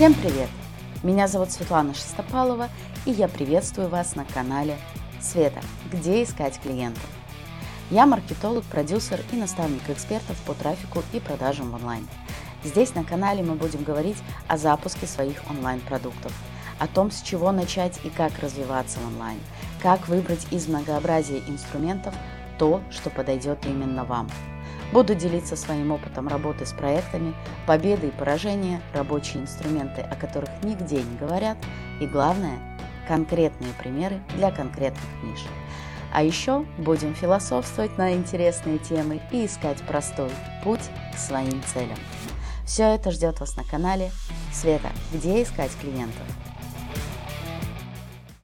Всем привет! Меня зовут Светлана Шестопалова, и я приветствую вас на канале Света, где искать клиентов. Я маркетолог, продюсер и наставник экспертов по трафику и продажам в онлайн. Здесь на канале мы будем говорить о запуске своих онлайн-продуктов, о том, с чего начать и как развиваться в онлайн, как выбрать из многообразия инструментов то, что подойдет именно вам. Буду делиться своим опытом работы с проектами, победы и поражения, рабочие инструменты, о которых нигде не говорят, и главное, конкретные примеры для конкретных ниш. А еще будем философствовать на интересные темы и искать простой путь к своим целям. Все это ждет вас на канале Света, где искать клиентов.